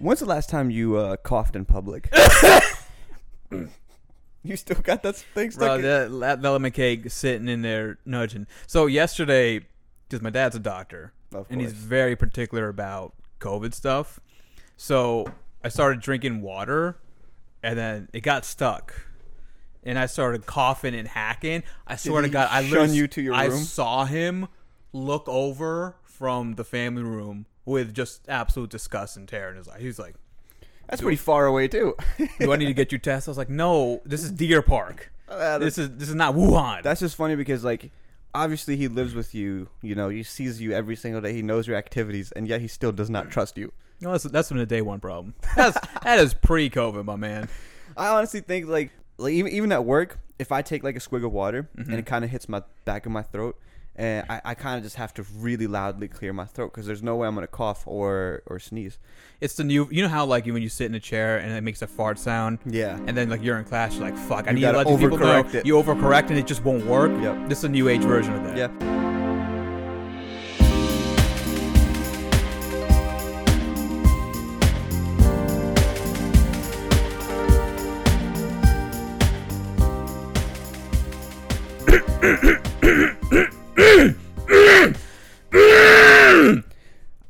When's the last time you uh, coughed in public? you still got that thing stuck? Bro, in- that, that Velvet McCaig sitting in there nudging. So yesterday, because my dad's a doctor, and he's very particular about COVID stuff. So I started drinking water, and then it got stuck, and I started coughing and hacking. I swear to God, I shun literally, you to your I room? saw him look over from the family room with just absolute disgust and terror in his eye. He's like, That's pretty far away too. "Do I need to get you tested?" I was like, "No, this is Deer Park. Uh, This is this is not Wuhan." That's just funny because like obviously he lives with you, you know, he sees you every single day, he knows your activities, and yet he still does not trust you. No, that's that's been a day one problem. That's that is pre-COVID, my man. I honestly think like like even even at work, if I take like a swig of water Mm-hmm. and it kind of hits my back of my throat, and I, I kind of just have to really loudly clear my throat because there's no way I'm gonna cough or or sneeze. It's the new. You know how like when you sit in a chair and it makes a fart sound, Yeah. and then like you're in class, you're like, "Fuck, I You need to gotta let these people know." overcorrect it. You overcorrect and it just won't work. Yep. This is a new age version of that. Yeah. I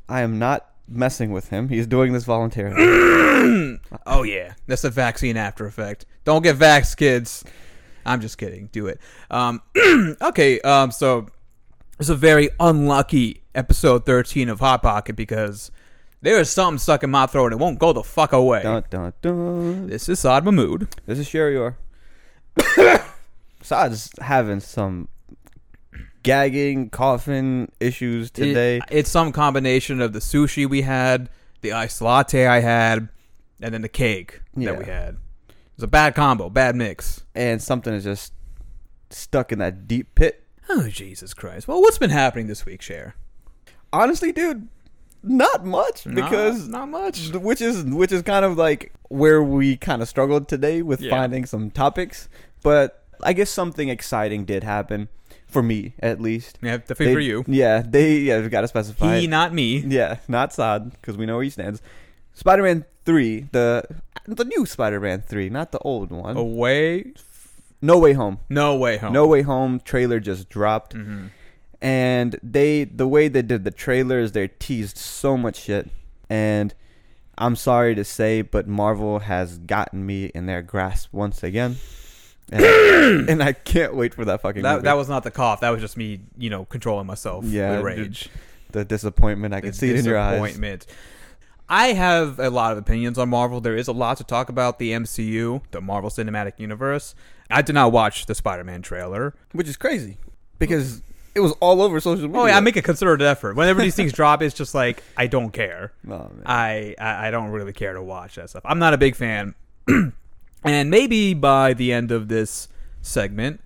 am not messing with him. He's doing this voluntarily. Oh yeah, that's a vaccine after effect. Don't get vax, kids. I'm just kidding. Do it. Um, okay. Um, so it's a very unlucky episode 13 of Hot Pocket because there is something stuck in my throat and it won't go the fuck away. dun, dun, dun. This is Saad Mahmood. This is Sherior. Saad's having some gagging, coughing issues today. It- it's some combination of the sushi we had, the iced latte I had, and then the cake Yeah. that we had. It was a bad combo, bad mix. and something is just stuck in that deep pit. Oh Jesus Christ! Well, what's been happening this week, Cher? Honestly, dude, not much Not- because not much. which is which is kind of like where we kind of struggled today with Yeah. finding some topics. But I guess something exciting did happen for me, at least. Yeah, definitely for you. Yeah, they yeah, got to specify. He, it. not me. Yeah, not Saad because we know where he stands. Spider-Man three, the the new Spider-Man three, not the old one. Away? No Way Home. No way home. No Way Home trailer just dropped, hmm and they the way they did the trailers, they teased so much shit, and I'm sorry to say, but Marvel has gotten me in their grasp once again, and, and I can't wait for that fucking That, movie. that was not the cough. That was just me, you know, controlling myself. Yeah, dude, rage. the disappointment. I can see it in your eyes. disappointment. I have a lot of opinions on Marvel. There is a lot to talk about the MCU, the Marvel Cinematic Universe. I did not watch the Spider-Man trailer. which is crazy because it was all over social media. Oh, yeah, I make a concerted effort. Whenever these things drop, it's just like I don't care. Oh, man. I, I I don't really care to watch that stuff. I'm not a big fan. and maybe by the end of this segment,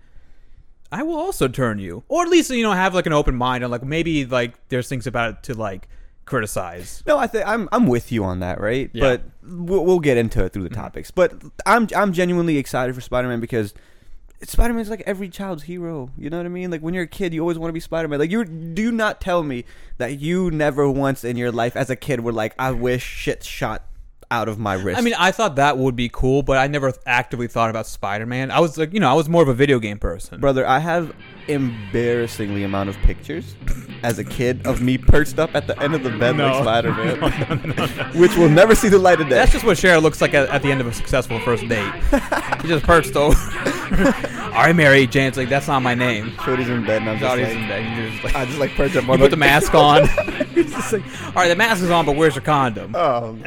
I will also turn you, or at least you know have like an open mind on like maybe like there's things about it to like criticize. No, I think I'm I'm with you on that, right? Yeah. But we'll, we'll get into it through the mm-hmm. topics. But I'm I'm genuinely excited for Spider-Man because Spider-Man's like every child's hero. You know what I mean? Like when you're a kid, you always want to be Spider-Man. Like you do not tell me that you never once in your life as a kid were like, I wish shit shot out of my wrist. I mean, I thought that would be cool, but I never actively thought about Spider-Man. I was like, you know, I was more of a video game person. brother, I have embarrassingly amount of pictures as a kid of me perched up at the end of the bed No. like Spider-Man, which will never see the light of day. That's just what Cher looks like at, at the end of a successful first date. he just perched over. All right, Mary Jane's like, that's not my name. Shorty's in bed and I'm just Shorty's like, in bed. You just, like, I just like perch up you put the mask on. It's just like, all right, the mask is on, but where's your condom? Oh,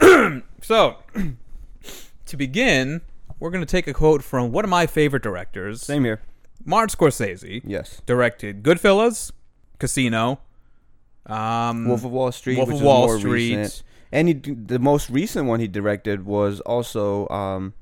So, to begin, we're going to take a quote from one of my favorite directors, same here. Martin Scorsese. Yes. Directed Goodfellas, Casino, um, Wolf of Wall Street. Wolf of Wall Street. recent. And he, the most recent one he directed was also. Um,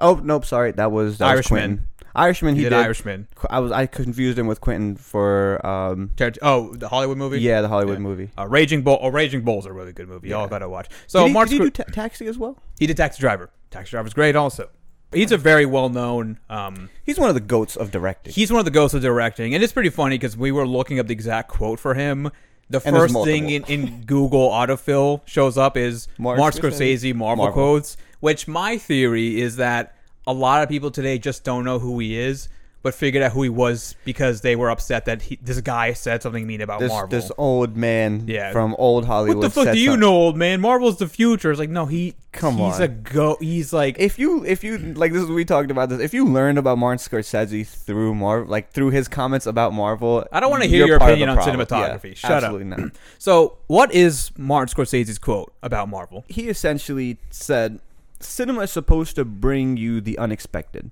oh nope, sorry, that was that Irishman. Quentin. Irishman. He, He did did. Irishman. I was I confused him with Quentin for um. Oh, the Hollywood movie. Yeah, the Hollywood Yeah. movie. Uh, Raging Bull. Oh, Raging Bull's a really good movie. Y'all Yeah. gotta watch. So did he, Martin did he do ta- Taxi as well? he did Taxi Driver. Taxi Driver's great also. He's a very well known. Um, He's one of the goats of directing. he's one of the goats of directing, and it's pretty funny because we were looking up the exact quote for him, the And first thing in, in Google autofill shows up is Mark Mark, Scorsese, Scorsese Marvel, Marvel. quotes. Which my theory is that a lot of people today just don't know who he is, but figured out who he was because they were upset that he, this guy said something mean about This Marvel. this old man Yeah. from old Hollywood. what the fuck do you know, old man? Marvel's the future. It's like no, he Come he's on. a go. He's like If you if you like this is we talked about this. If you learned about Martin Scorsese through Marvel, like through his comments about Marvel, I don't wanna hear your part of the opinion on problem. cinematography. Yeah, Shut up. not. so. What is Martin Scorsese's quote about Marvel? he essentially said cinema is supposed to bring you the unexpected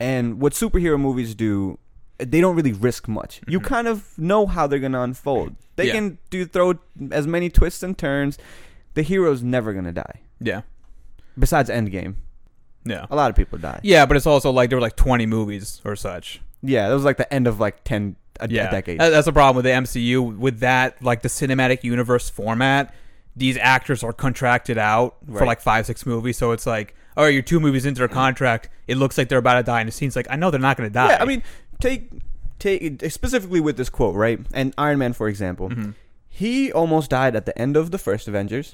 and what superhero movies do they don't really risk much you mm-hmm. kind of know how they're going to unfold they Yeah. can do throw as many twists and turns the hero's never going to die Yeah, besides endgame yeah, a lot of people die yeah. But it's also like there were like twenty movies or such. yeah that was like the end of like 10 a, a decade That's the problem with the MCU. With that, like the cinematic universe format, these actors are contracted out for like five, six movies. So it's like, all right, you're two movies into their contract. It looks like they're about to die, and the scene's like, I know they're not going to die. yeah i mean take take specifically with this quote right and iron man for example Mm-hmm. He almost died at the end of the first Avengers.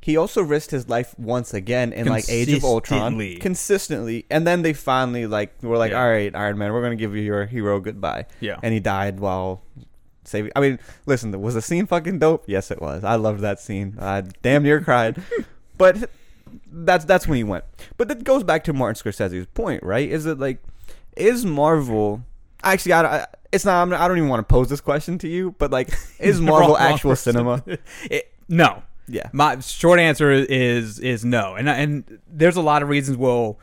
He also risked his life once again in like Age of Ultron Consistently. consistently, and then they finally like were like, Yeah. "All right, Iron Man, we're gonna give you your hero goodbye." Yeah. and he died while saving. I mean, listen, was the scene fucking dope? Yes, it was. I loved that scene. I damn near cried, but that's that's when he went. But that goes back to Martin Scorsese's point, right? Is it like is Marvel actually? I, I it's not. I'm I don't even want to pose this question to you, but like, is Marvel actual cinema? It- no. Yeah. My short answer is is no, and and there's a lot of reasons we'll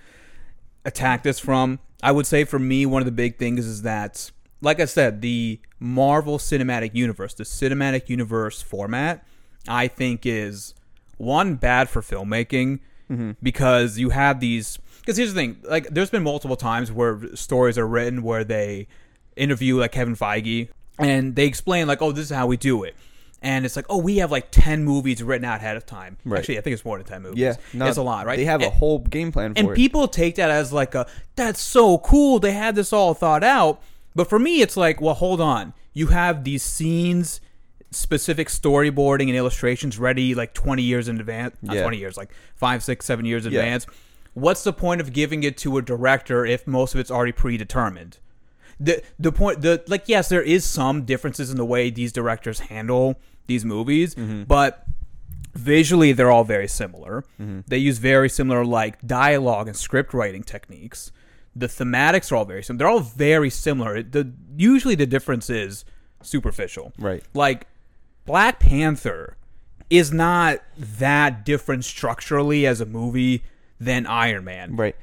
attack this from. I would say for me, one of the big things is that, like I said, the Marvel Cinematic Universe, the cinematic universe format, I think is one bad for filmmaking mm-hmm. because you have these. Because here's the thing: like, there's been multiple times where stories are written where they interview like Kevin Feige and they explain like, oh, this is how we do it. And it's like, oh, we have like ten movies written out ahead of time. Right. Actually, I think it's more than ten movies. Yeah, no, it's a lot, right? They have a whole game plan for and it. people take that as like a that's so cool. They had this all thought out. But for me, it's like, well, hold on. You have these scenes, specific storyboarding and illustrations ready like 20 years in advance. Not Yeah. 20 years, like five, six, seven years in Yeah. advance. What's the point of giving it to a director if most of it's already predetermined? the the point the like yes there is some differences in the way these directors handle these movies Mm-hmm. but visually they're all very similar Mm-hmm. they use very similar like dialogue and script writing techniques the thematics are all very similar they're all very similar It- the usually the difference is superficial Right. like black panther is not that different structurally as a movie than iron man right.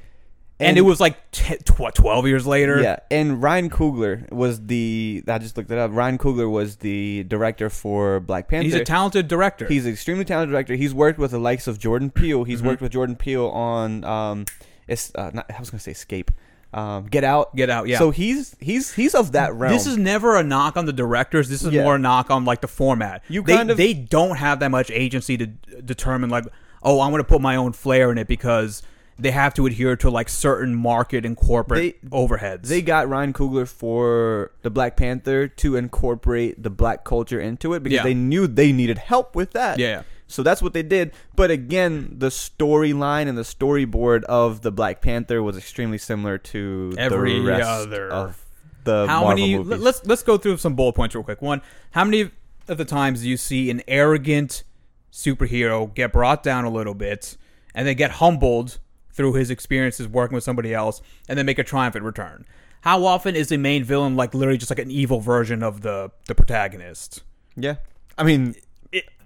and, it was like t- tw- 12 years later Yeah, and Ryan Coogler was the. I just looked it up. Ryan Coogler was the director for Black Panther. He's a talented director. He's an extremely talented director. He's worked with the likes of Jordan Peele. He's Mm-hmm. worked with Jordan Peele on um, it's uh, not, I was gonna say Escape, um, Get Out. Get Out, yeah. So he's he's he's of that realm. This is never a knock on the directors. This is Yeah. more a knock on like the format. You they, kind of- they don't have that much agency to d- determine like, oh, I'm going to put my own flair in it because they have to adhere to like certain market and corporate They- overheads. They got Ryan Coogler for the Black Panther to incorporate the black culture into it because Yeah. they knew they needed help with that. Yeah. So that's what they did. But again, the storyline and the storyboard of the Black Panther was extremely similar to Every the rest other- of the how Marvel many? movies. let- Let's let's go through some bullet points real quick. One, how many of the times do you see an arrogant superhero get brought down a little bit and then get humbled through his experiences working with somebody else and then make a triumphant return? How often is the main villain like literally just like an evil version of the the protagonist? yeah. I mean,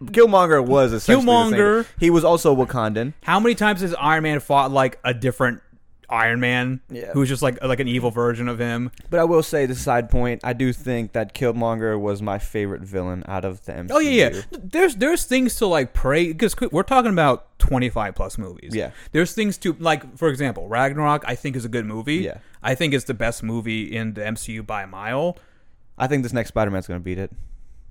Killmonger was essentially the. Killmonger- He was also Wakandan. How many times has Iron Man fought like a different Iron Man Yeah. who's just like like an evil version of him? But I will say, this side point, I do think that Killmonger was my favorite villain out of the MCU. Oh yeah, yeah. There's there's things to like pray because we're talking about 25 plus movies. Yeah. There's things to like, for example, Ragnarok. I think is a good movie. Yeah. I think it's the best movie in the MCU by a mile. I think this next Spider-Man's gonna beat it.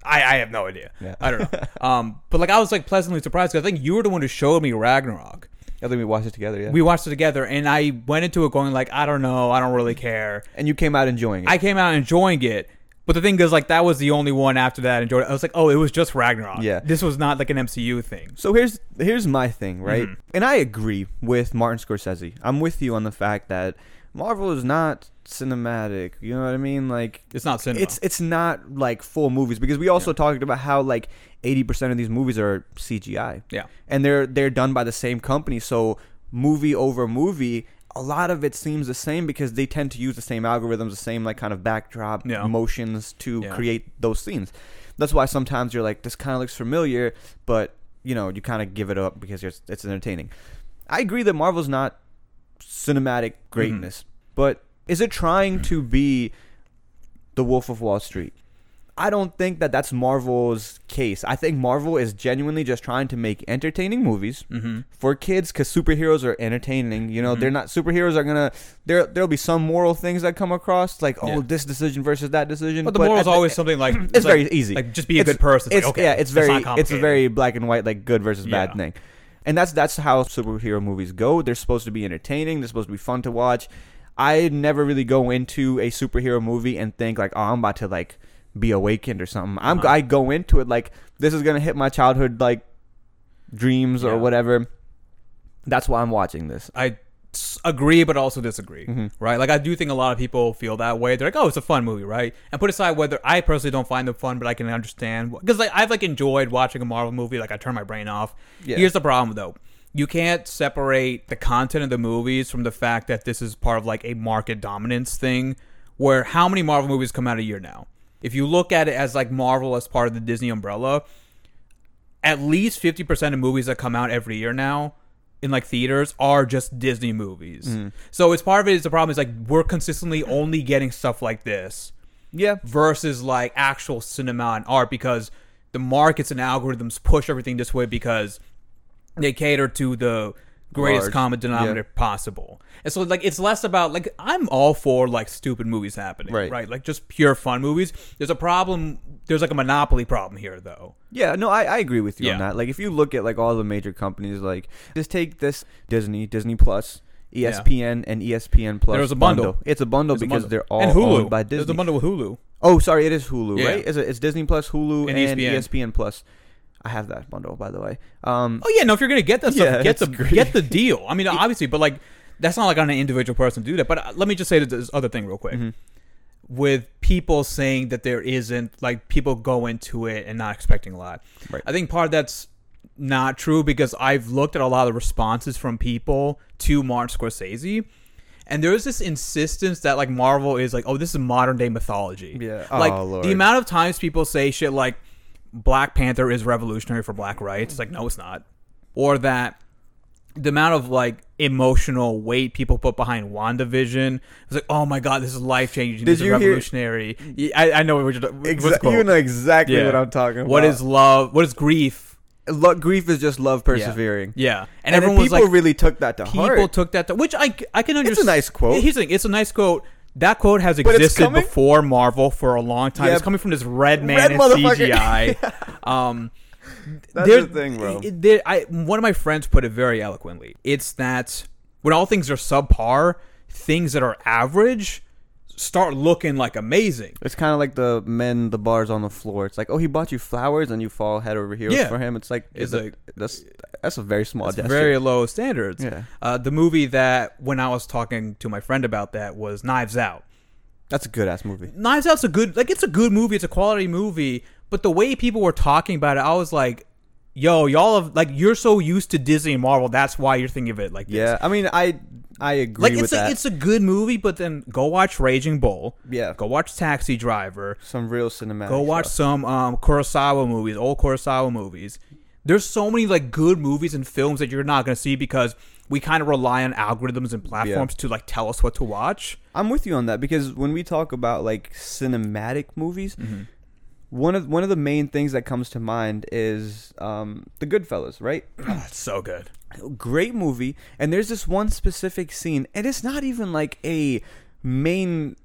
I, I have no idea. Yeah. I don't know. um, but like I was like pleasantly surprised because I think you were the one who showed me Ragnarok. I think we watched it together. Yeah. We watched it together, and I went into it going like, I don't know, I don't really care. and you came out enjoying it. I came out enjoying it, But the thing is, like, that was the only one after that. And Jordan, I was like, oh, it was just Ragnarok. Yeah. This was not like an MCU thing. So here's here's my thing, right? Mhm. And I agree with Martin Scorsese. I'm with you on the fact that Marvel is not cinematic. You know what I mean? Like It's not cinema. it's it's not like full movies because we also talked about how like 80% of these movies are CGI. yeah. And they're they're done by the same company, so movie over movie a lot of it seems the same because they tend to use the same algorithms, the same like kind of backdrop Yeah. motions to Yeah. create those scenes. That's why sometimes you're like, this kind of looks familiar, but you know, you kind of give it up because it's, it's entertaining. I agree that Marvel's not cinematic mm-hmm. greatness, but is it trying to be the Wolf of Wall Street? I don't think that that's Marvel's case. I think Marvel is genuinely just trying to make entertaining movies Mm-hmm. for kids because superheroes are entertaining. You know, Mhm. they're not superheroes are gonna there. There'll be some moral things that come across, like oh, Yeah. this decision versus that decision. But the moral is the- always something like it's like- very easy. Like just be a It's- good person. It's like, okay, yeah, it's very it's a very black and white, like good versus bad thing. And that's that's how superhero movies go. They're supposed to be entertaining. They're supposed to be fun to watch. I never really go into a superhero movie and think like, oh, I'm about to like be awakened or something. I'm Uh-huh. I go into it like this is gonna hit my childhood like dreams or whatever. That's why I'm watching this. I agree, but also disagree. Mhm. Right? Like I do think a lot of people feel that way. They're like, "Oh, it's a fun movie, right?" And put aside whether I personally don't find them fun, but I can understand because like I've like enjoyed watching a Marvel movie. Like I turn my brain off. Yeah. Here's the problem though. You can't separate the content of the movies from the fact that this is part of like a market dominance thing. Where how many Marvel movies come out a year now? If you look at it as like Marvel as part of the Disney umbrella, at least 50% of movies that come out every year now in like theaters are just Disney movies. Mm-hmm. So it's part of it is the problem is like we're consistently only getting stuff like this Yeah, versus like actual cinema and art because the markets and algorithms push everything this way because they cater to the greatest Large. common denominator possible. And so like it's less about like I'm all for like stupid movies happening, Right. right? Like just pure fun movies. There's a problem there's like a monopoly problem here though. Yeah, no, I, I agree with you on that. Like, if you look at like all the major companies, like just take this Disney, Disney Plus, ESPN, and ESPN Plus. There's a bundle. It's a bundle There's a because bundle. they're all and Hulu. owned by Disney. There's a bundle with Hulu. oh, sorry, it is Hulu, Yeah. right? It's, it's Disney Plus, Hulu, And and, ESPN. ESPN Plus. I have that bundle, by the way. Um, Oh yeah, no. If you're gonna get that Yeah, get the great. get the deal. I mean, obviously, but like that's not like on an individual person to do that. But uh, let me just say this other thing real quick. Mm-hmm. With people saying that there isn't like people go into it and not expecting a lot. Right. I think part of that's not true because I've looked at a lot of responses from people to Martin Scorsese. And there is this insistence that like Marvel is like, oh, this is modern day mythology. Yeah. Like Oh, the amount of times people say shit like Black Panther is revolutionary for black rights. It's like, no, it's not. Or that the amount of like emotional weight people put behind WandaVision. It's like, oh my god, this is life changing. This is you hear- revolutionary. Yeah, I, I know what you're exa- you know exactly Yeah. what I'm talking about. What is love? What is grief? Lo- grief? Is just love persevering. Yeah, and, And, everyone was people like, really took that to people heart. People took that, to, which I I can understand. It's a nice quote. Here's the thing: it's a nice quote. That quote has existed before Marvel for a long time. Yeah, it's coming from this red man red in. CGI. um, That's there- the thing, bro. there- I, one of my friends put it very eloquently. It's that when all things are subpar, things that are average start looking like amazing. It's kind of like the men, the bars on the floor. It's like, oh, he bought you flowers, and you fall head over heels Yeah. for him. It's like, It's like- that's that's a very small very low standards. Yeah. Uh, the movie that when I was talking to my friend about that was Knives Out. That's a good ass movie. Knives Out's a good like it's a good movie, it's a quality movie, but the way people were talking about it, I was like, yo, y'all have like you're so used to Disney and Marvel, that's why you're thinking of it like this. Yeah, I mean, I I agree Like with it's a that. it's a good movie, but then go watch Raging Bull. yeah, Go watch Taxi Driver. some real cinematic. Go watch stuff. some um Kurosawa movies, old Kurosawa movies. There's so many like good movies and films that you're not gonna see because we kind of rely on algorithms and platforms to like tell us what to watch. I'm with you on that because when we talk about like cinematic movies, Mm-hmm. one of one of the main things that comes to mind is um, the Goodfellas, right? It's so good. Great movie, and there's this one specific scene, and it's not even like a main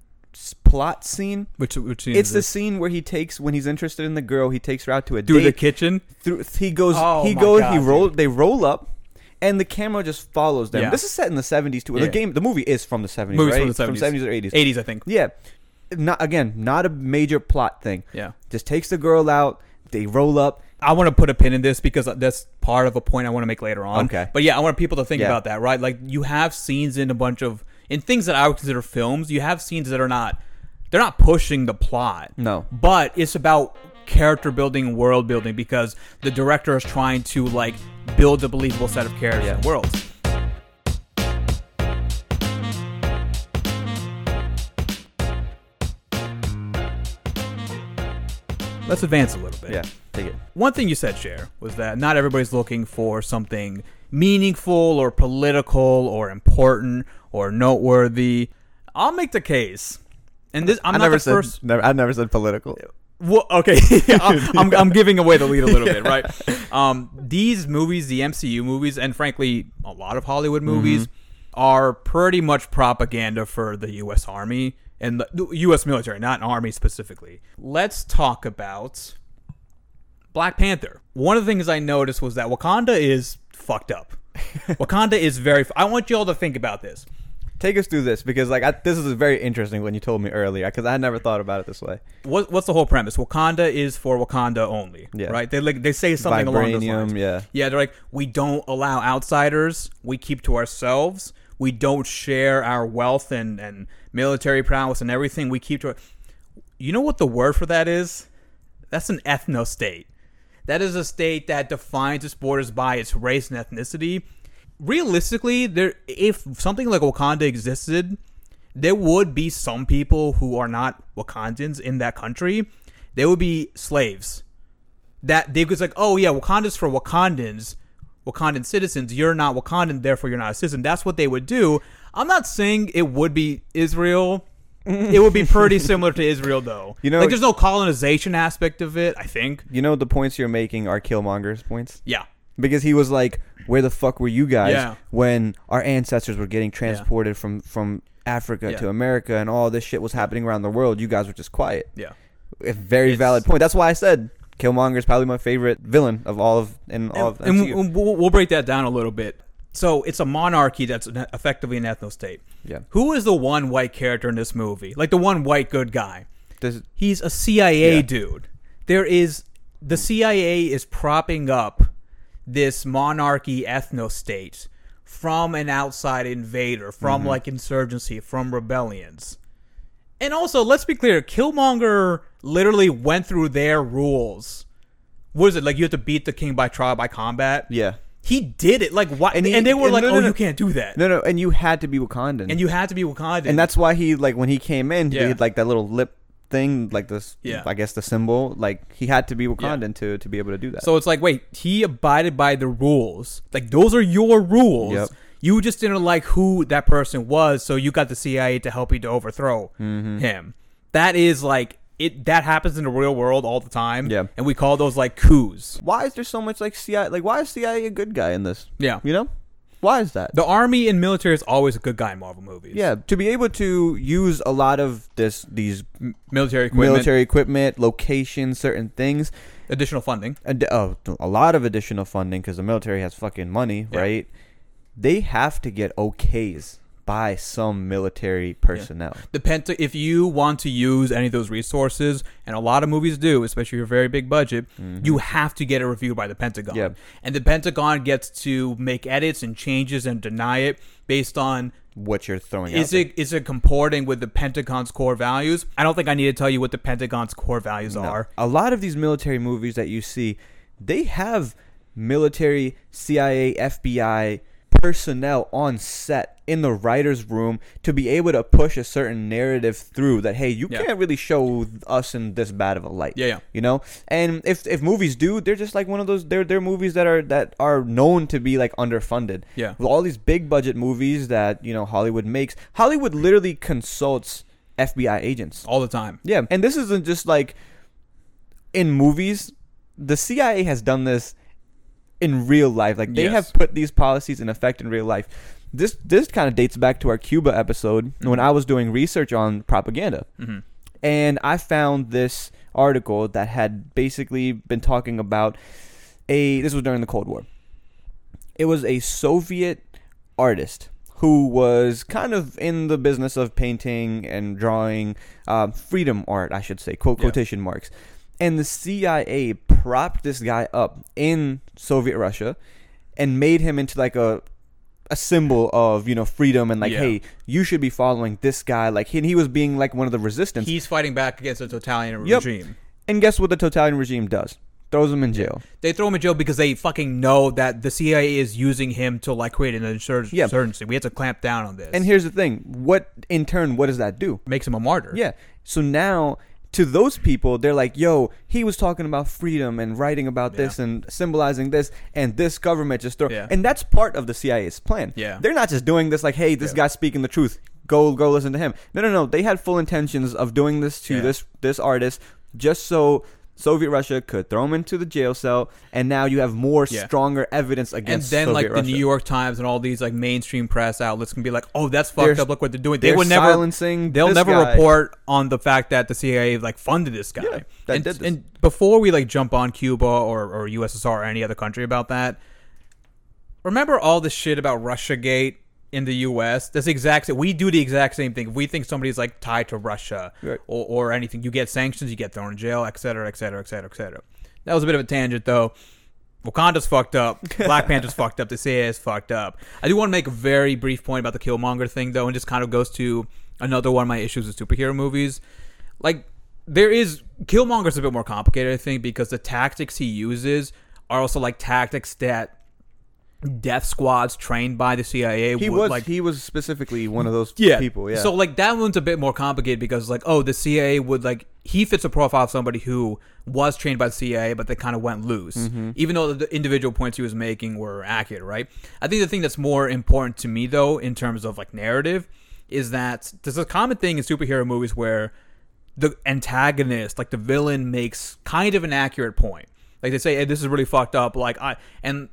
plot scene. Which which scene It's the this? scene where he takes when he's interested in the girl, he takes her out to a through the kitchen. through he goes Oh he goes God, he roll dude. they roll up and the camera just follows them Yeah. this is set in the 70s too Yeah. the game the movie is from the 70s Movies right from the 70s. from 70s or 80s 80s, I think. yeah not again, not a major plot thing. Yeah. Just takes the girl out. They roll up. I want to put a pin in this because that's part of a point I want to make later on. Okay. But yeah, I want people to think Yeah. about that, right? Like you have scenes in a bunch of in things that I would consider films, you have scenes that are not they're not pushing the plot. No. But it's about character building, world building because the director is trying to like build a believable set of characters and worlds. Let's advance a little bit. Yeah, take it. One thing you said, Cher, was that not everybody's looking for something meaningful or political or important or noteworthy. I'll make the case, and this I'm I not never the said. first. Never, I never said political. Well, okay, I'm, I'm, giving away the lead a little bit, right? Um, these movies, the MCU movies, and frankly, a lot of Hollywood movies, are pretty much propaganda for the U.S. Army and the the U.S. military, not an Army specifically. Let's talk about Black Panther. One of the things I noticed was that Wakanda is fucked up. Wakanda is very. I want you all to think about this. Take us through this because like I, this is very interesting when you told me earlier because I had never thought about it this way. What, what's the whole premise? Wakanda is for Wakanda only, Yeah. right? They like they say something along those lines. Vibranium, yeah. Yeah, they're like, we don't allow outsiders. We keep to ourselves. We don't share our wealth and, and military prowess and everything. We keep to. You know what the word for that is? That's an ethno state. That is a state that defines its borders by its race and ethnicity. Realistically, there if something like Wakanda existed, there would be some people who are not Wakandans in that country. They would be slaves that they was like, oh yeah, Wakanda's for Wakandans, Wakandan citizens. You're not Wakandan, therefore you're not a citizen. That's what they would do. I'm not saying it would be Israel. It would be pretty similar to Israel, though. You know- like there's no colonization aspect of it. I think. You know the points you're making are Killmonger's points Yeah, because he was like, "Where the fuck were you guys Yeah. when our ancestors were getting transported from from Africa Yeah. to America and all this shit was happening around the world? You guys were just quiet." yeah. A very It's- valid point. That's why I said Killmonger is probably my favorite villain of all of in all of and MCU. and we'll, we'll break that down a little bit. So it's a monarchy that's an- effectively an ethno state. Yeah. Who is the one white character in this movie? Like the one white good guy. Does- He's a CIA Yeah. dude. There is the CIA is propping up this monarchy ethno state from an outside invader, from Mm-hmm. like insurgency, from rebellions. And also, let's be clear, Killmonger literally went through their rules. What is it? Like you have to beat the king by trial by combat? yeah. He did it. Like why? And, And they were and like, no, no, "Oh, no. you can't do that." No, no, and you had to be Wakandan. And you had to be Wakandan. and that's why he like when he came in, he Yeah. did like that little lip thing, like this. Yeah. I guess the symbol. Like he had to be Wakandan to to be able to do that. So it's like, wait, he abided by the rules. Like those are your rules. Yep. You just didn't like who that person was, so you got the CIA to help you to overthrow Mm-hmm. him. That is like it. That happens in the real world all the time. Yeah. and we call those like coups. why is there so much like CIA? Like why is CIA a good guy in this? Yeah. You know, why is that? The army and military is always a good guy in Marvel movies. yeah, to be able to use a lot of this these military equipment, military equipment, locations, certain things, additional funding. and oh, a lot of additional funding because the military has fucking money, Yeah. right? They have to get okays by some military personnel. The Penta, if you want to use any of those resources, and a lot of movies do, especially your very big budget, you have to get it reviewed by the Pentagon. Mm-hmm. Yeah. And the Pentagon gets to make edits and changes and deny it based on What you're throwing is out it is it comporting with the Pentagon's core values? I don't think I need to tell you what the Pentagon's core values. No. are. A lot of these military movies that you see, they have military, CIA, FBI personnel on set in the writer's room to be able to push a certain narrative through that hey you Yeah. can't really show us in this bad of a light Yeah, yeah. you know and if if movies do they're just like one of those they're they're movies that are that are known to be like underfunded Yeah. with all these big budget movies that you know hollywood makes hollywood literally consults fbi agents All the time. yeah, and this isn't just like in movies. The CIA has done this in real life. Like they Yes. have put these policies in effect in real life. This this kind of dates back to our Cuba episode when I was doing research on propaganda. Mhm. And I found this article that had basically been talking about a this was during the Cold War. It was a Soviet artist who was kind of in the business of painting and drawing um, freedom art, I should say, quote Yeah. quotation marks. And the CIA propped this guy up in Soviet Russia and made him into like a a symbol of you know freedom and like Yeah. hey you should be following this guy like he, he was being like one of the resistance He's fighting back against the totalitarian Yep. regime. and guess what the totalitarian regime does throws him in jail They throw him in jail because they fucking know that the CIA is using him to like create an insurgency. We have to clamp down on this. and here's the thing what in turn what does that do makes him a martyr. Yeah. So now to those people, they're like, "Yo, he was talking about freedom and writing about this and symbolizing this, and this government just throw." Yeah. And that's part of the CIA's plan. Yeah. They're not just doing this like, "Hey, this Yeah. guy's speaking the truth. Go, go, listen to him." No, no, no. They had full intentions of doing this to Yeah. this this artist just so. Soviet Russia could throw him into the jail cell, and now you have more Yeah. stronger evidence against. And then Soviet like the New York Times and all these like mainstream press outlets can be like, "Oh, that's fucked They're- up. Look what they're doing." They they're would never silencing They'll never guy. report on the fact that the CIA like funded this guy. Yeah, that and, did this. and before we like jump on Cuba or, or USSR or any other country about that, remember all this shit about RussiaGate in the U.S. That's the exact. We do the exact same thing. If we think somebody's like tied to Russia Right. or, or anything, you get sanctions, you get thrown in jail, et cetera, et cetera, et cetera, et cetera. That was a bit of a tangent, though. Wakanda's fucked up. Black Panther's fucked up. The CIA is fucked up. I do want to make a very brief point about the Killmonger thing, though, and just kind of goes to another one of my issues with superhero movies. Like, there is Killmonger's a bit more complicated, I think, because the tactics he uses are also like tactics that death squads trained by the CIA he would was like he was specifically one of those yeah. people. Yeah. So like that one's a bit more complicated because like oh the CIA would like he fits a profile of somebody who was trained by the CIA but they kind of went loose Mm-hmm. even though the individual points he was making were accurate right. I think the thing that's more important to me though in terms of like narrative is that there's a common thing in superhero movies where the antagonist, like the villain, makes kind of an accurate point. Like they say, hey, this is really fucked up. Like I and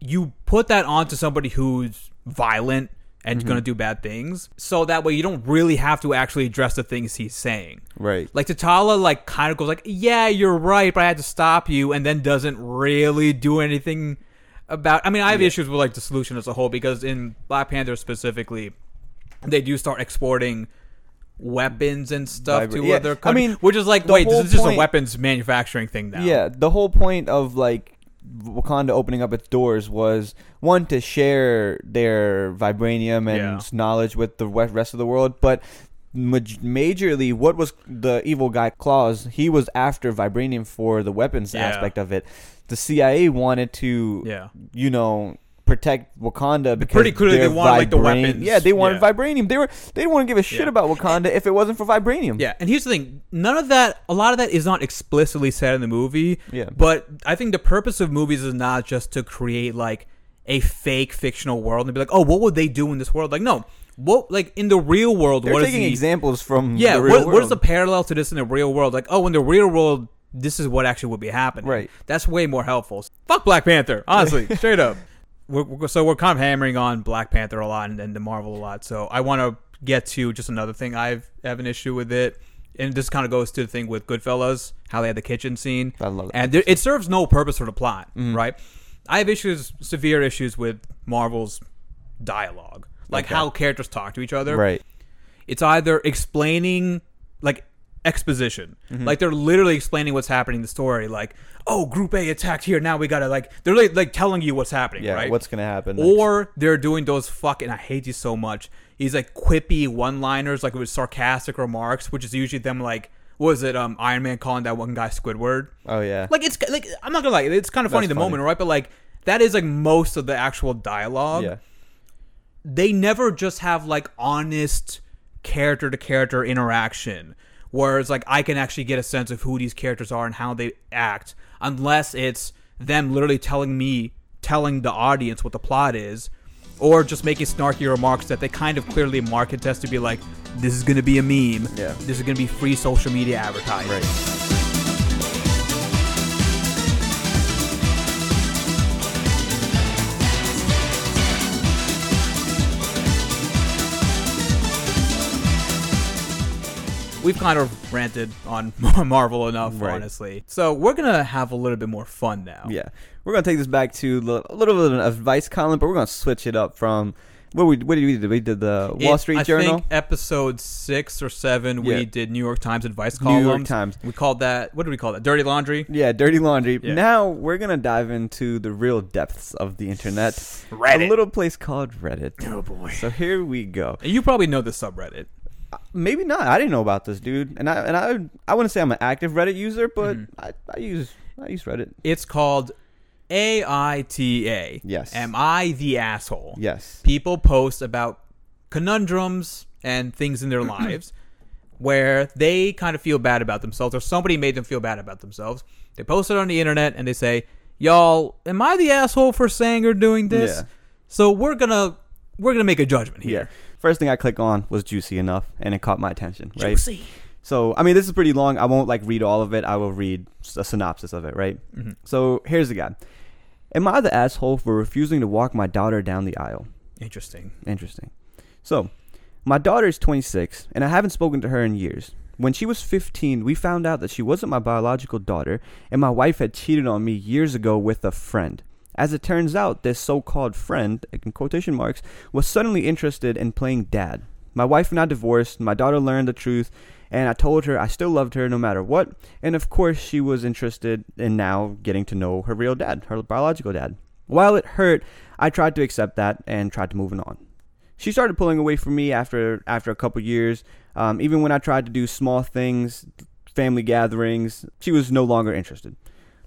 you put that onto somebody who's violent and mm-hmm. gonna do bad things. So that way you don't really have to actually address the things he's saying. right. Like T'Challa, like kind of goes like, "Yeah, you're right, but I had to stop you," and then doesn't really do anything about. I mean, I have issues with like the solution as a whole because in Black Panther specifically, they do start exporting weapons and stuff Vibra- to yeah, other I countries. mean, which is like, wait, this is just point- a weapons manufacturing thing now. Yeah, the whole point of like Wakanda opening up its doors was one to share their vibranium and Yeah. knowledge with the rest of the world, but majorly what was the evil guy Klaue? He was after vibranium for the weapons Yeah. aspect of it. The CIA wanted to, Yeah. you know. Protect Wakanda because pretty clearly they wanted, like, the vibran- weapons. Yeah, they wanted Yeah. vibranium. They were they didn't want to give a shit Yeah. about Wakanda if it wasn't for vibranium. Yeah, and here's the thing: none of that, a lot of that is not explicitly said in the movie. Yeah. But I think the purpose of movies is not just to create like a fake fictional world and be like, oh, what would they do in this world? Like, no, what like in the real world? They're what is taking the examples from yeah? the real What, what is world. the parallel to this in the real world? Like, oh, in the real world, this is what actually would be happening. Right. That's way more helpful. Fuck Black Panther, honestly, straight up. We're, we're- so we're kind of hammering on Black Panther a lot and, and the Marvel a lot. So I want to get to just another thing I've an issue with it, and this kind of goes to the thing with Goodfellas, how they had the kitchen scene, I love that and there, it serves no purpose for the plot, mm-hmm. right? I have issues, severe issues with Marvel's dialogue, like Okay. how characters talk to each other right? it's either explaining like exposition. Mm-hmm. like they're literally explaining what's happening in the story. Like oh group a attacked here. Now we gotta like they're like, like telling you what's happening Yeah, right? what's gonna happen? next. or they're doing those fucking i hate you so much He's like quippy one liners like with sarcastic remarks which is usually them like was it um iron man calling that one guy squidward? Oh yeah, like it's like i'm not gonna lie it's kind of funny That's the funny. moment right? But like that is like most of the actual dialogue. Yeah, they never just have like honest character to character interaction whereas like i can actually get a sense of who these characters are and how they act unless it's them literally telling me telling the audience what the plot is or just making snarky remarks that they kind of clearly market test to be like this is going to be a meme Yeah. this is going to be free social media advertising right. We've kind of ranted on marvel enough Right. honestly so we're going to have a little bit more fun now Yeah, we're gonna take this back to a little bit of an advice column, but we're gonna switch it up from What we what did we do? We did the Wall It- Street I Journal, think episode six or seven, Yeah. we did New York Times advice New. York Times. We called that. What did we call that? Dirty laundry. Yeah, dirty laundry. Yeah. Now we're gonna dive into the real depths of the internet. Reddit. A little place called Reddit. Oh boy. So here we go. You probably know the subreddit. Maybe not. I didn't know about this, dude. And I and I I wouldn't say I'm an active Reddit user, but Mm-hmm. I, I use I use Reddit. It's called AITA. Yes. Am I the asshole? Yes. People post about conundrums and things in their lives where they kind of feel bad about themselves or somebody made them feel bad about themselves. They post it on the internet and they say, "Y'all, am I the asshole for saying or doing this?" Yeah. So we're going to we're going to make a judgment here. Yeah. First thing I click on was juicy enough, and it caught my attention. Right. So I mean, this is pretty long. I won't like read all of it. I will read a synopsis of it. Right. Mm-hmm. So here's the guy. Am I the asshole for refusing to walk my daughter down the aisle? Interesting. Interesting. So, my daughter is 26, and I haven't spoken to her in years. When she was 15, we found out that she wasn't my biological daughter, and my wife had cheated on me years ago with a friend. As it turns out, this so called friend, in quotation marks, was suddenly interested in playing dad. My wife and I divorced, my daughter learned the truth, and I told her I still loved her no matter what, and of course, she was interested in now getting to know her real dad, her biological dad. While it hurt, I tried to accept that and tried to move on. She started pulling away from me after after a couple years. Um, even when I tried to do small things, family gatherings, she was no longer interested.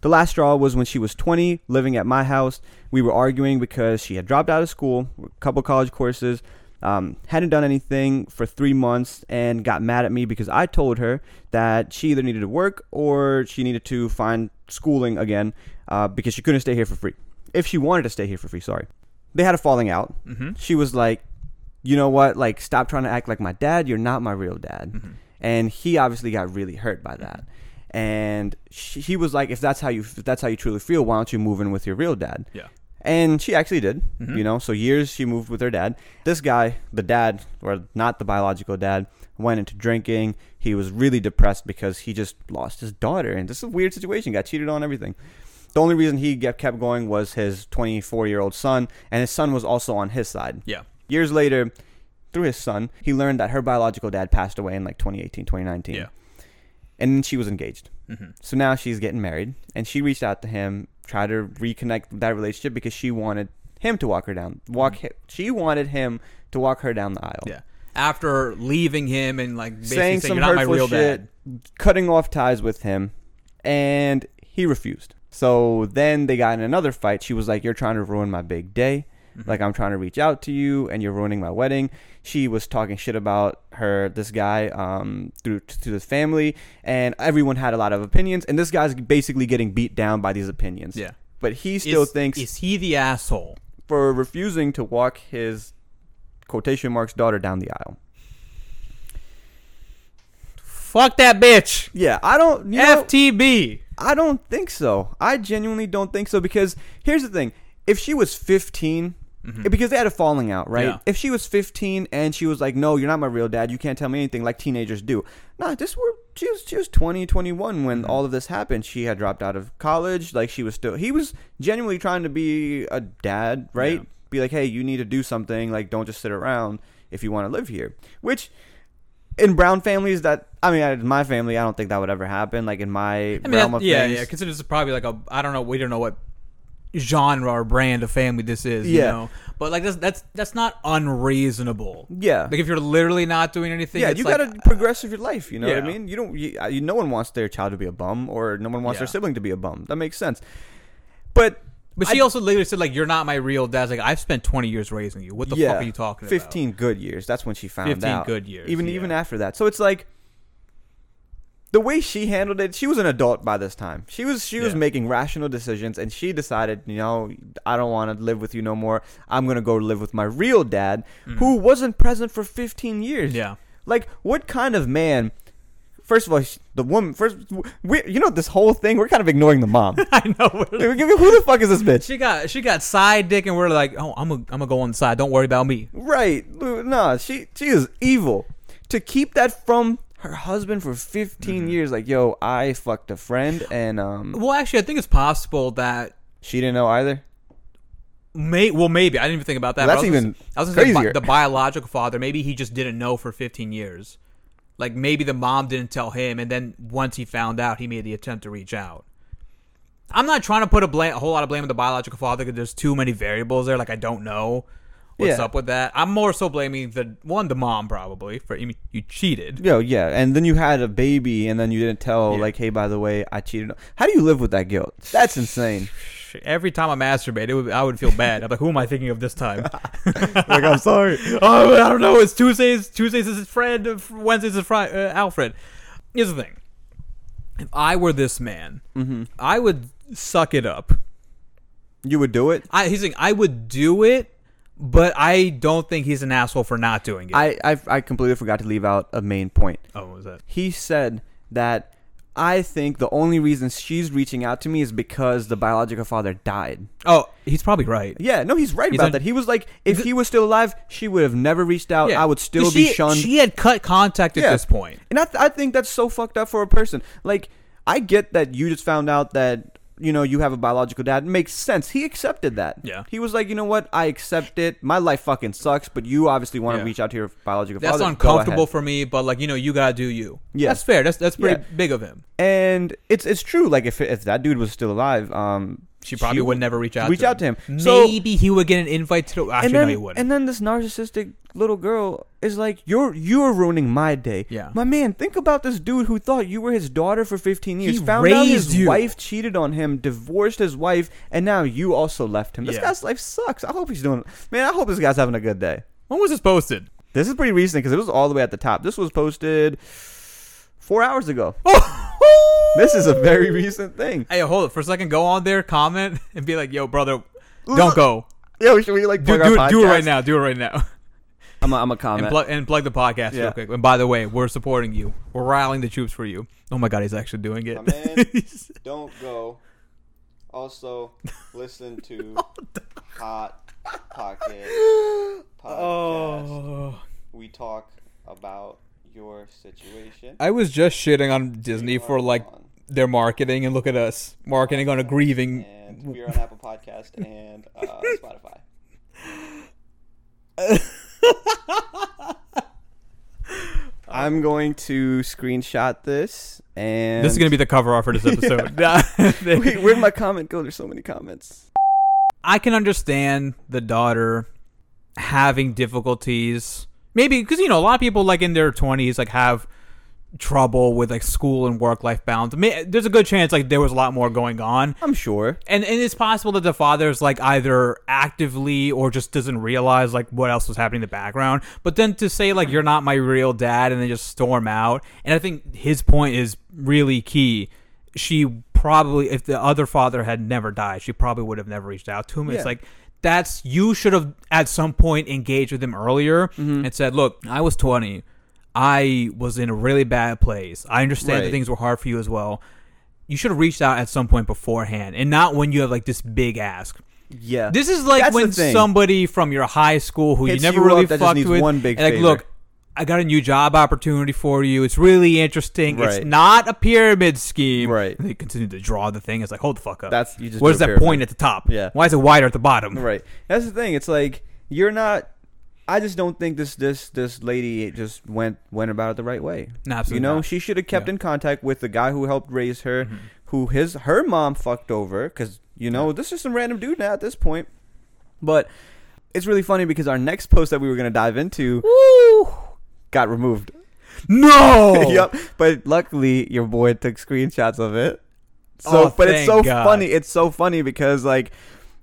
The last straw was when she was 20, living at my house. We were arguing because she had dropped out of school, a couple college courses, um, hadn't done anything for three months, and got mad at me because I told her that she either needed to work or she needed to find schooling again uh, because she couldn't stay here for free. If she wanted to stay here for free, sorry. They had a falling out. Mhm. She was like, you know what? Like, stop trying to act like my dad. You're not my real dad. Mm-hmm. And he obviously got really hurt by that. And she, he was like, if that's how you if that's how you truly feel, why don't you move in with your real dad? Yeah. And she actually did. Mhm. You know, so years she moved with her dad. This guy, the dad, or not the biological dad, went into drinking. He was really depressed because he just lost his daughter, and this is a weird situation. Got cheated on, everything. The only reason he kept going was his 24 year old son, and his son was also on his side. Yeah. Years later, through his son, he learned that her biological dad passed away in like 2018, 2019. Yeah. And then she was engaged. hmm So now she's getting married, and she reached out to him, tried to reconnect that relationship because she wanted him to walk her down. Walk. hi- She wanted him to walk her down the aisle. Mm-hmm. Yeah. After leaving him and like basically saying saying, some you're not my hurtful real shit, dad. cutting off ties with him, and he refused. So then they got in another fight. She was like, "You're trying to ruin my big day. Mm-hmm. Like I'm trying to reach out to you, and you're ruining my wedding." She was talking shit about her, this guy, um, through to his family, and everyone had a lot of opinions. And this guy's basically getting beat down by these opinions. Yeah. But he still is, thinks is he the asshole? for refusing to walk his quotation marks daughter down the aisle. Fuck that bitch. Yeah, I don't. You know, FTB. I don't think so. I genuinely don't think so because here's the thing: if she was 15, because they had a falling out, right? Mm-hmm. Yeah. If she was 15 and she was like, "No, you're not my real dad. You can't tell me anything," like teenagers do. Nah, this were she was she was 20, 21 when Mm-hmm. all of this happened. She had dropped out of college. Like she was still. He was genuinely trying to be a dad, right? Yeah. Be like, hey, you need to do something. Like, don't just sit around if you want to live here. Which in brown families that I mean in my family I don't think that would ever happen like in my I mean, realm that- of yeah, things yeah. Consider this is probably like a I don't know. We don't know what genre or brand of family this is. You know? but like that's that's that's not unreasonable. yeah Like if you're literally not doing anything, yeah you like, gotta progress with your life you know what I mean you don't you, uh, you, no one wants their child to be a bum or no one wants their sibling to be a bum that makes sense but But she also later said like, "You're not my real dad." Like I've spent 20 years raising you. What the yeah fuck are you talking 15 good years that's when she found 15 out good years, even yeah. even after that so it's like the way she handled it she was an adult by this time she was she was Yeah. making rational decisions and she decided you know i don't want to live with you no more i'm gonna go live with my real dad mm. who wasn't present for 15 years? Yeah. like what kind of man first of all the woman first we, you know this whole thing we're kind of ignoring the mom I know. who the fuck is this bitch She got she got side dick, and we're like, "Oh, I'm gonna I'm gonna go on the side. Don't worry about me." Right. No, she she is evil. To keep that from her husband for 15 Mm-hmm. years like, yo, I fucked a friend and um Well, actually, I think it's possible that she didn't know either. May well maybe I didn't even think about that. Well, that's I even say- I was gonna say bi- the biological father. Maybe he just didn't know for 15 years. Like maybe the mom didn't tell him, and then once he found out, he made the attempt to reach out. I'm not trying to put a blame, a whole lot of blame on the biological father because there's too many variables there. Like I don't know what's Yeah. up with that. I'm more so blaming the one, the mom probably for you, you cheated. Yo, yeah, and then you had a baby, and then you didn't tell, Yeah. like, hey, by the way, I cheated. How do you live with that guilt? That's insane. Every time I masturbate, it would, I would feel bad. I'm like, who am I thinking of this time? like, I'm sorry. oh, I don't know. It's Tuesdays. Tuesdays is his friend. uh, Wednesdays is Fri uh, Alfred. Here's the thing. If I were this man, hmm I would suck it up. You would do it. I, he's saying I would do it, but I don't think he's an asshole for not doing it. I, I I completely forgot to leave out a main point. oh, what was that? He said that I think the only reason she's reaching out to me is because the biological father died. Oh, he's probably right. Yeah, no, he's right He's about that. He was like, if he was still alive, she would have never reached out. I would still she, be shunned. She had cut contact at Yeah. this point. And I, th- I think that's so fucked up for a person. Like, I get that you just found out that, you know, you have a biological dad. It makes sense. He accepted that. Yeah. He was like, you know what? I accept it. My life fucking sucks, but you obviously want to Yeah. reach out to your biological That's father. Go uncomfortable ahead. for me, but like you know, you gotta do you. Yeah. that's fair. That's that's pretty Yeah. big of him. And it's it's true. Like, if if that dude was still alive, um, She probably would never reach out. reach to out to him. So- Maybe he would get an invite to. The, actually, and then, no, he wouldn't. and then this narcissistic little girl is like, "You're you're ruining my day." Yeah. my man. Think about this dude who thought you were his daughter for 15 years. He found out his you. wife cheated on him, divorced his wife, and now you also left him. This Yeah. guy's life sucks. I hope he's doing. Man, I hope this guy's having a good day. when was this posted? This is pretty recent because it was all the way at the top. This was posted four hours ago. Oh! This is a very recent thing. Hey, hold it for a second. Go on there, comment, and be like, "Yo, brother, don't go. Yo, should we like Do, do, do it right now. Do it right now." I'm a, I'm a And comment. plug and plug the podcast Yeah. real quick. And by the way, we're supporting you. We're rallying the troops for you. Oh my god, he's actually doing it. My man. Don't go. Also, listen to Hot Pocket podcast. oh. We talk about your situation. I was just shitting on Disney for like On- their marketing, and look at us marketing on a grieving. and we're on Apple Podcast and uh, Spotify. I'm going to screenshot this and This is gonna be the cover art for this episode. Wait, where'd my comment go? There's so many comments. I can understand the daughter having difficulties. Maybe because you know a lot of people like in their twenties like have trouble with like school and work life balance. May- There's a good chance like there was a lot more going on, I'm sure. and and it's possible that the father's like either actively or just doesn't realize like what else was happening in the background. But then to say like you're not my real dad and then just storm out, and I think his point is really key. She probably, if the other father had never died, she probably would have never reached out to him. Yeah. It's like that's you should have at some point engaged with him earlier Mm-hmm. and said, "Look, I was 20. I was in a really bad place. I understand that things were hard for you as well. You should have reached out at some point beforehand, and not when you have like this big ask. Yeah. This is like That's when somebody from your high school who Hits you never you really up fucked with, one big and like, favor. look, I got a new job opportunity for you. It's really interesting. Right. It's not a pyramid scheme. Right. And they continue to draw the thing. It's like, hold the fuck up. That's you just Where's that pyramid. point at the top? Yeah. Why is it wider at the bottom? Right. That's the thing. It's like you're not. I just don't think this this this lady just went went about it the right way. No, absolutely you know, not. she should have kept Yeah. in contact with the guy who helped raise her, Mm-hmm. who his her mom fucked over because you know this is some random dude now at this point. But it's really funny because our next post that we were gonna dive into got removed. No. yep. But luckily, your boy took screenshots of it. So, Oh, but it's so God. funny. It's so funny because like,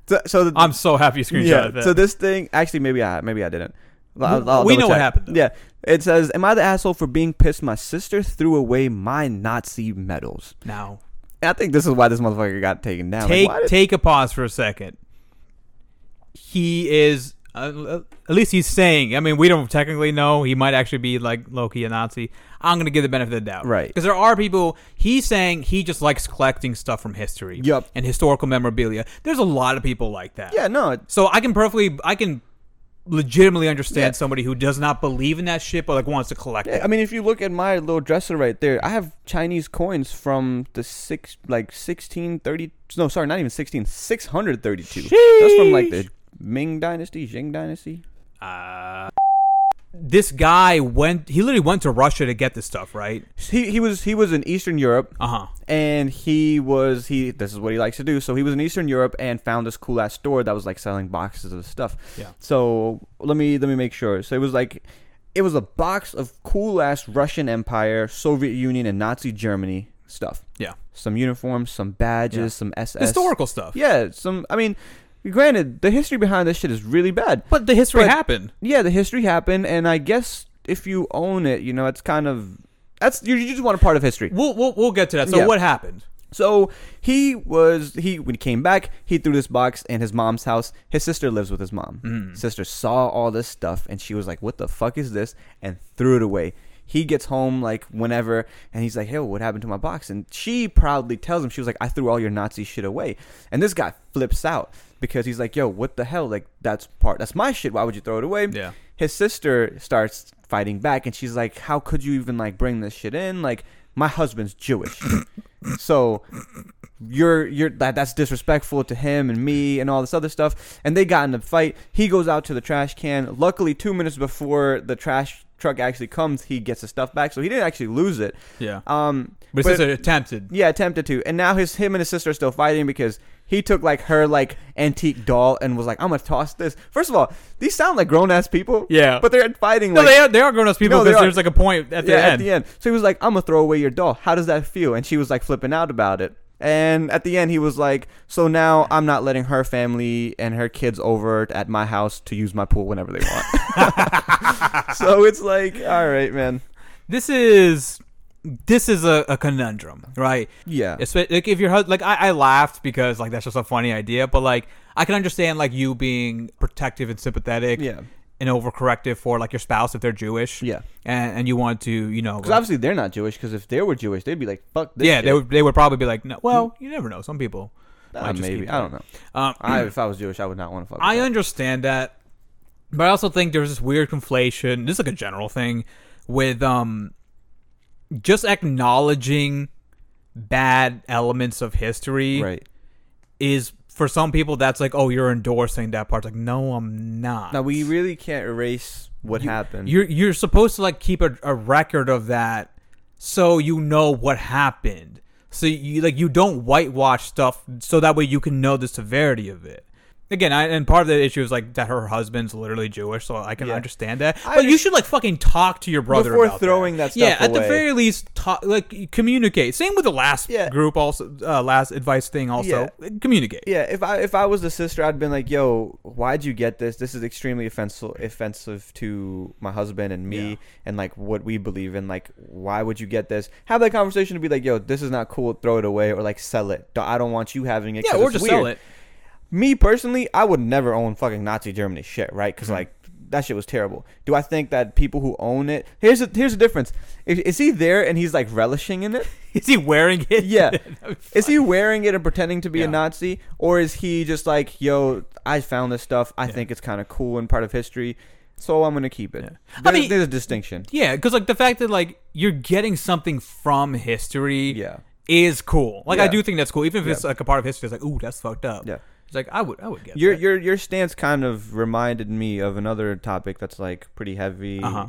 so, so the, I'm so happy you screenshot yeah. that. So this thing, actually, maybe I maybe I didn't. I'll- I'll We know what happened, though. Yeah, it says, "Am I the asshole for being pissed? My sister threw away my Nazi medals." now, And I think this is why this motherfucker got taken down. Take why did- take a pause for a second. He is, uh, at least he's saying. I mean, we don't technically know. He might actually be like Loki, a Nazi. I'm gonna give the benefit of the doubt, Right. Because there are people. He's saying he just likes collecting stuff from history, Yep. and historical memorabilia. There's a lot of people like that. yeah, no, it- So I can perfectly, I can legitimately understand Yeah. somebody who does not believe in that shit, but like wants to collect it. I mean, if you look at my little dresser right there, I have Chinese coins from the six, like sixteen thirty. No, sorry, not even sixteen. Six hundred thirty-two. That's from like the Ming Dynasty, Qing Dynasty. Uh, this guy went. He literally went to Russia to get this stuff, right? He he was he was in Eastern Europe, Uh huh. and he was he. This is what he likes to do. So he was in Eastern Europe and found this cool ass store that was like selling boxes of stuff. Yeah. So let me let me make sure. So it was like, it was a box of cool ass Russian Empire, Soviet Union, and Nazi Germany stuff. Yeah. Some uniforms, some badges, Yeah. some SS. Historical stuff. Yeah, some. I mean, granted, the history behind this shit is really bad. But the history But- happened. Yeah, the history happened, and I guess if you own it, you know, it's kind of that's you, you just want a part of history. We'll we'll, we'll get to that. So Yeah. what happened? So he was he when he came back, he threw this box in his mom's house. His sister lives with his mom. Mm. Sister saw all this stuff and she was like, "What the fuck is this?" and threw it away. He gets home like whenever and he's like, "Hey, what happened to my box?" And she proudly tells him she was like, "I threw all your Nazi shit away." And this guy flips out because he's like, "Yo, what the hell? Like that's part that's my shit. Why would you throw it away?" Yeah. his sister starts fighting back and she's like how could you even like bring this shit in like my husband's jewish so you're you're that that's disrespectful to him and me and all this other stuff and they got in a fight he goes out to the trash can luckily two minutes before the trash truck actually comes he gets his stuff back so he didn't actually lose it Yeah. um But his sister attempted. yeah, attempted to, and now his him and his sister are still fighting because he took like her like antique doll and was like, "I'm gonna toss this." First of all, these sound like grown ass people. Yeah. but they're fighting No, like they are, they are grown ass people No, because there's like a point at the yeah, end. at the end. So he was like, "I'm gonna throw away your doll. How does that feel?" And she was like flipping out about it. And at the end, he was like, "So now I'm not letting her family and her kids over at my house to use my pool whenever they want." so it's like, all right, man. This is this is a, a conundrum, right? Yeah, Espe- like if your hus- like I, I laughed because like that's just a funny idea, but like I can understand like you being protective and sympathetic yeah, and overcorrective for like your spouse if they're Jewish, yeah. and and you want to you know Because like- obviously they're not Jewish. Because if they were Jewish, they'd be like, "Fuck this." yeah shit. they would they would probably be like no well you never know some people Uh, maybe I don't know. um, I, if I was Jewish, I would not want to fuck. I that. understand that, but I also think there's this weird conflation. This is like a general thing with um, just acknowledging bad elements of history right is for some people that's like, oh, you're endorsing that part. It's like, no, I'm not. now. We really can't erase what You- happened. You're you're supposed to like keep a, a record of that, so you know what happened. So you like you don't whitewash stuff, so that way you can know the severity of it. Again, I, and part of the issue is like that her husband's literally Jewish, so I can Yeah. understand that. I But you should like fucking talk to your brother Before about throwing that stuff Yeah, at the very least, talk like communicate. Same with the last Yeah. group, also uh, last advice thing. Also, communicate. yeah, if I if I was the sister, I'd been like, "Yo, why'd you get this? This is extremely offensive offensive to my husband and me, Yeah. and like what we believe in. Like, why would you get this? Have that conversation to be like, "Yo, this is not cool. Throw it away, or like sell it. I don't want you having it. Yeah, or just weird. sell it. Me personally, I would never own fucking Nazi Germany shit, right? Mm-hmm. Because like that shit was terrible. Do I think that people who own it? Here's a, here's the difference. Is, is he there and he's like relishing in it? Is he wearing it? Yeah. Is he wearing it and pretending to be Yeah. a Nazi, or is he just like, yo, I found this stuff. I Yeah. think it's kind of cool and part of history, so I'm gonna keep it. Yeah. I mean- there's a distinction. Yeah, because like the fact that like you're getting something from history Yeah. is cool. Like I do think that's cool, even if it's like a part of history. It's like, ooh, that's fucked up. Yeah. It's like I would, I would get Your that. your your stance kind of reminded me of another topic that's like pretty heavy. Uh-huh.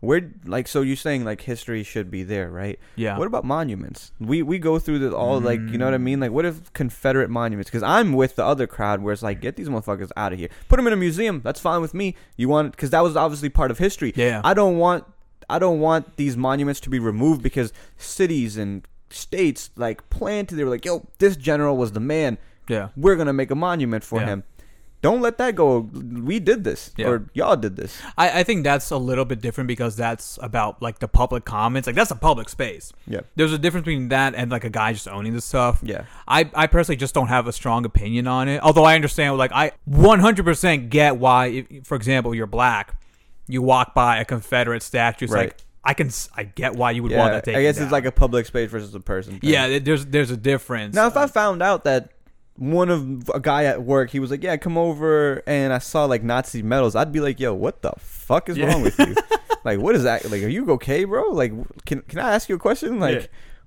Where like so you're saying like history should be there, right? yeah. What about monuments? We we go through the all like you know what I Mm. mean. Like what if Confederate monuments? Because I'm with the other crowd where it's like get these motherfuckers out of here. Put them in a museum. That's fine with me. You want because that was obviously part of history. Yeah. I don't want I don't want these monuments to be removed because cities and states like planted. They were like, yo, this general was the man. Yeah. We're gonna make a monument for Yeah. him. Don't let that go. We did this, Yeah. or y'all did this. I, I think that's a little bit different because that's about like the public comments. Like that's a public space. Yeah, There's a difference between that and like a guy just owning the stuff. yeah, I, I personally just don't have a strong opinion on it. Although I understand, like, I 100% get why, if, for example, you're black, you walk by a Confederate statue. It's Right. like, I can, I get why you would yeah. want that I guess down. it's like a public space versus a person. thing. yeah, there's there's a difference. Now, if I found out that one of a guy at work, he was like, "Yeah, come over," and I saw like Nazi medals, I'd be like, "Yo, what the fuck is Yeah. wrong with you? like, what is that? Like, are you okay, bro? Like, can can I ask you a question? Like, Yeah.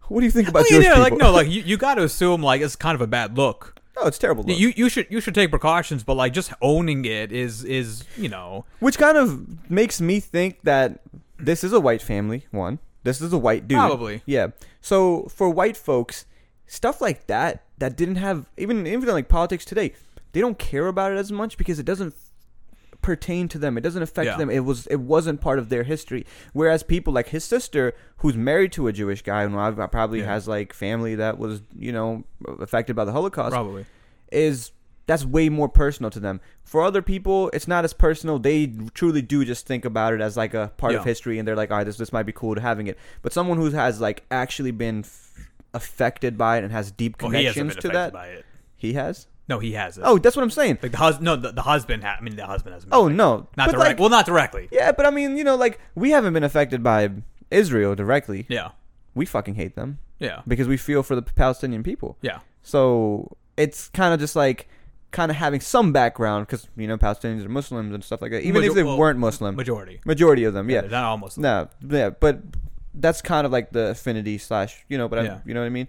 what do you think about well, Jewish yeah, people? like no, like you, you got to assume like it's kind of a bad look Oh, it's terrible. Look. You you should you should take precautions, but like just owning it is is you know Which kind of makes me think that this is a white family. One, this is a white dude. Probably. Yeah. So for white folks, stuff like that that didn't have even even like politics today, they don't care about it as much because it doesn't pertain to them. It doesn't affect Yeah. them. It was it wasn't part of their history. Whereas people like his sister, who's married to a Jewish guy and probably Yeah. has like family that was you know affected by the Holocaust, probably is that's way more personal to them. For other people, it's not as personal. They truly do just think about it as like a part of history, and they're like, "All right, this this might be cool to having it." But someone who has like actually been affected by it and has deep well, connections been to that, by it. he has. No, he hasn't. Oh, that's what I'm saying. like the husband. No, the, the husband. Ha- I mean, the husband hasn't. Been Oh no, not But, direct. like, well, not directly. yeah, but I mean, you know, like we haven't been affected by Israel directly. Yeah, We fucking hate them yeah, because we feel for the Palestinian people. yeah. So it's kind of just like kind of having some background because you know Palestinians are Muslims and stuff like that. Even Major- if they well, weren't Muslim, Majority. majority of them, yeah, not almost. no, yeah, but that's kind of like the affinity slash, you know, but Yeah. I, you know what I mean.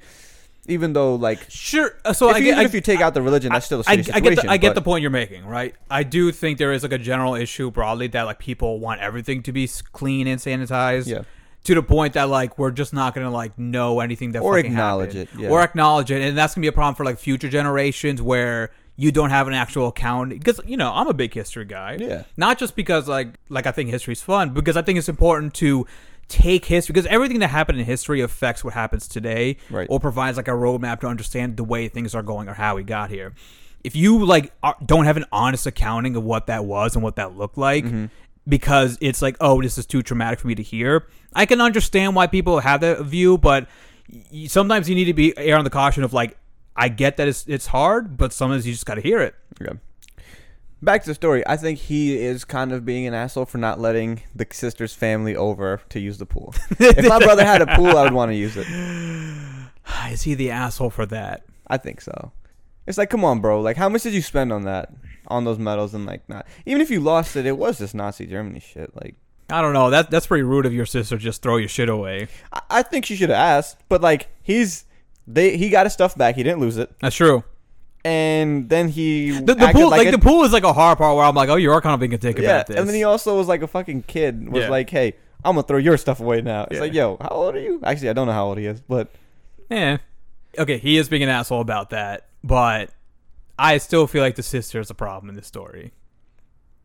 Even though like, Sure. uh, So if, I you, get, even I, if you take out the religion, that's still a I, serious I get situation. the, I get the point you're making, right? I do think there is like a general issue broadly that like people want everything to be clean and sanitized. Yeah. To the point that like we're just not gonna like know anything that Or fucking acknowledge happened. it, yeah. or acknowledge it, and that's gonna be a problem for like future generations where you don't have an actual account because you know I'm a big history guy. Yeah. Not just because like like I think history's fun, because I think it's important to take history because everything that happened in history affects what happens today Right. or provides like a roadmap to understand the way things are going or how we got here. If you like are, don't have an honest accounting of what that was and what that looked like Mm-hmm. because it's like oh this is too traumatic for me to hear, I can understand why people have that view, but y- sometimes you need to be err on the caution of like I get that it's it's hard, but sometimes you just got to hear it. Okay. Back to the story. I think he is kind of being an asshole for not letting the sister's family over to use the pool. if my brother had a pool, I would want to use it. Is he the asshole for that? I think so. It's like, come on, bro. Like, how much did you spend on that, on those medals, and like, not even if you lost it, it was just Nazi Germany shit. Like, I don't know. That that's pretty rude of your sister. Just throw your shit away. I, I think she should have asked, but like, he's they he got his stuff back. He didn't lose it, That's true. And then he The, the pool, like, a- the pool, is like a hard part where I'm like, oh, you are kind of being a dick yeah, about this. and then he also was like a fucking kid. Was Yeah. like, hey, I'm gonna throw your stuff away now. It's Yeah. like, yo, how old are you? Actually, I don't know how old he is, but Yeah. Okay, he is being an asshole about that, but I still feel like the sister is a problem in this story.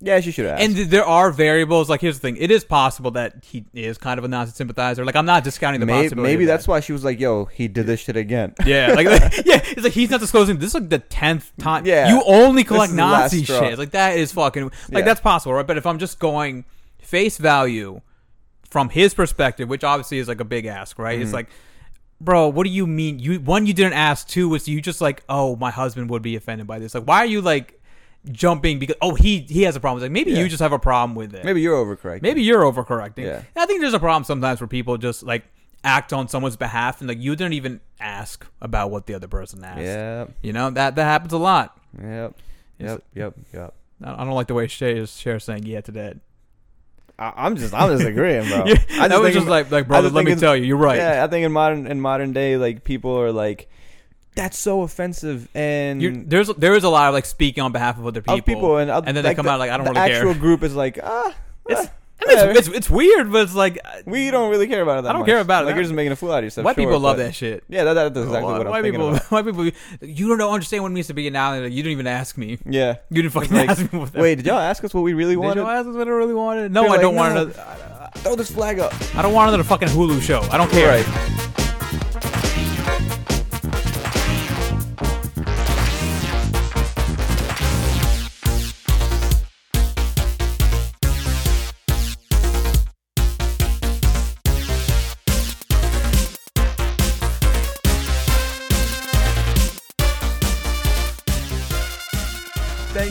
Yeah, she should have. And th- there are variables. Like, here's the thing: it is possible that he is kind of a Nazi sympathizer. Like, I'm not discounting the maybe, possibility. maybe of that's why she was like, yo, he did this shit again. Yeah, like yeah, it's like he's not disclosing. This is like the tenth time. Yeah. you only collect is the last Nazi straw. shit. Like that is fucking like Yeah. that's possible, right? But if I'm just going face value from his perspective, which obviously is like a big ask, right? Mm-hmm. It's like, bro, what do you mean? You one, you didn't ask. Two, was you just like, oh, my husband would be offended by this. Like, why are you like jumping because oh he he has a problem? It's like maybe Yeah. you just have a problem with it. Maybe you're overcorrecting. Maybe you're overcorrecting. Yeah. I think there's a problem sometimes where people just like act on someone's behalf and like you didn't even ask about what the other person asked. Yeah. You know that that happens a lot. Yep. Yep. Yep. Yep. I don't like the way Shay is Cher saying yeah to that. I, I'm just, I'm just agreeing, bro. Yeah, I that was just like like brother. Let me tell you, you're right. Yeah, I think in modern in modern day, like people are like, that's so offensive, and You're, there's there is a lot of like speaking on behalf of other people, of people, and, oth- and then they come the, out like I don't the really actual care. Actual group is like, ah, It's- ah, it's, it's it's weird, but it's like uh, we don't really care about it. That I don't much. care about it. Like you're just making a fool out of yourself. white sure, people love that shit. Yeah, that, that's exactly what I'm white people, about. white people, you don't understand what it means to be an ally. You didn't even ask me. Yeah. You didn't fucking Like, ask me. Wait, did y'all ask us what we really wanted? Did you ask us what I really wanted? No, They're I like, don't want no. another. Throw this flag up. I don't want another fucking Hulu show. I don't care. Right.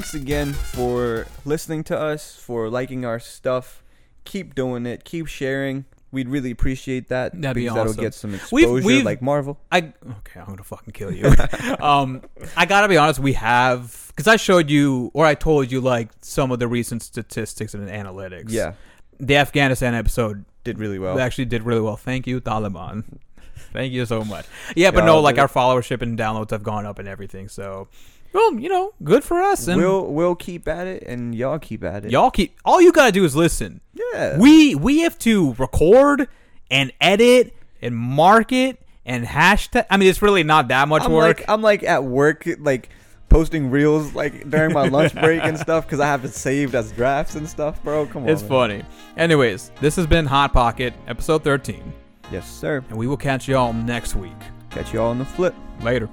Thanks again for listening to us, for liking our stuff. Keep doing it. Keep sharing. We'd really appreciate that. That'd be because that'll get some We've- exposure, we've- like Marvel. I okay. I'm gonna fucking kill you. um, I gotta be honest. We have because I showed you or I told you like some of the recent statistics and analytics. Yeah, The Afghanistan episode did really well. actually did really well. Thank you, Taliban. Thank you so much. Yeah, but no, like our followership and downloads have gone up and everything. So, well, you know, good for us. And we'll we'll keep at it, and y'all keep at it. y'all keep all you gotta do is listen. yeah. We we have to record and edit and market and hashtag. I mean, it's really not that much I'm work. like I'm like at work, like posting reels like during my lunch break and stuff because I have it saved as drafts and stuff, bro. Come on. it's man. funny. Anyways, this has been Hot Pocket, episode 13, Yes, sir. and we will catch y'all next week. Catch you all on the flip. Later.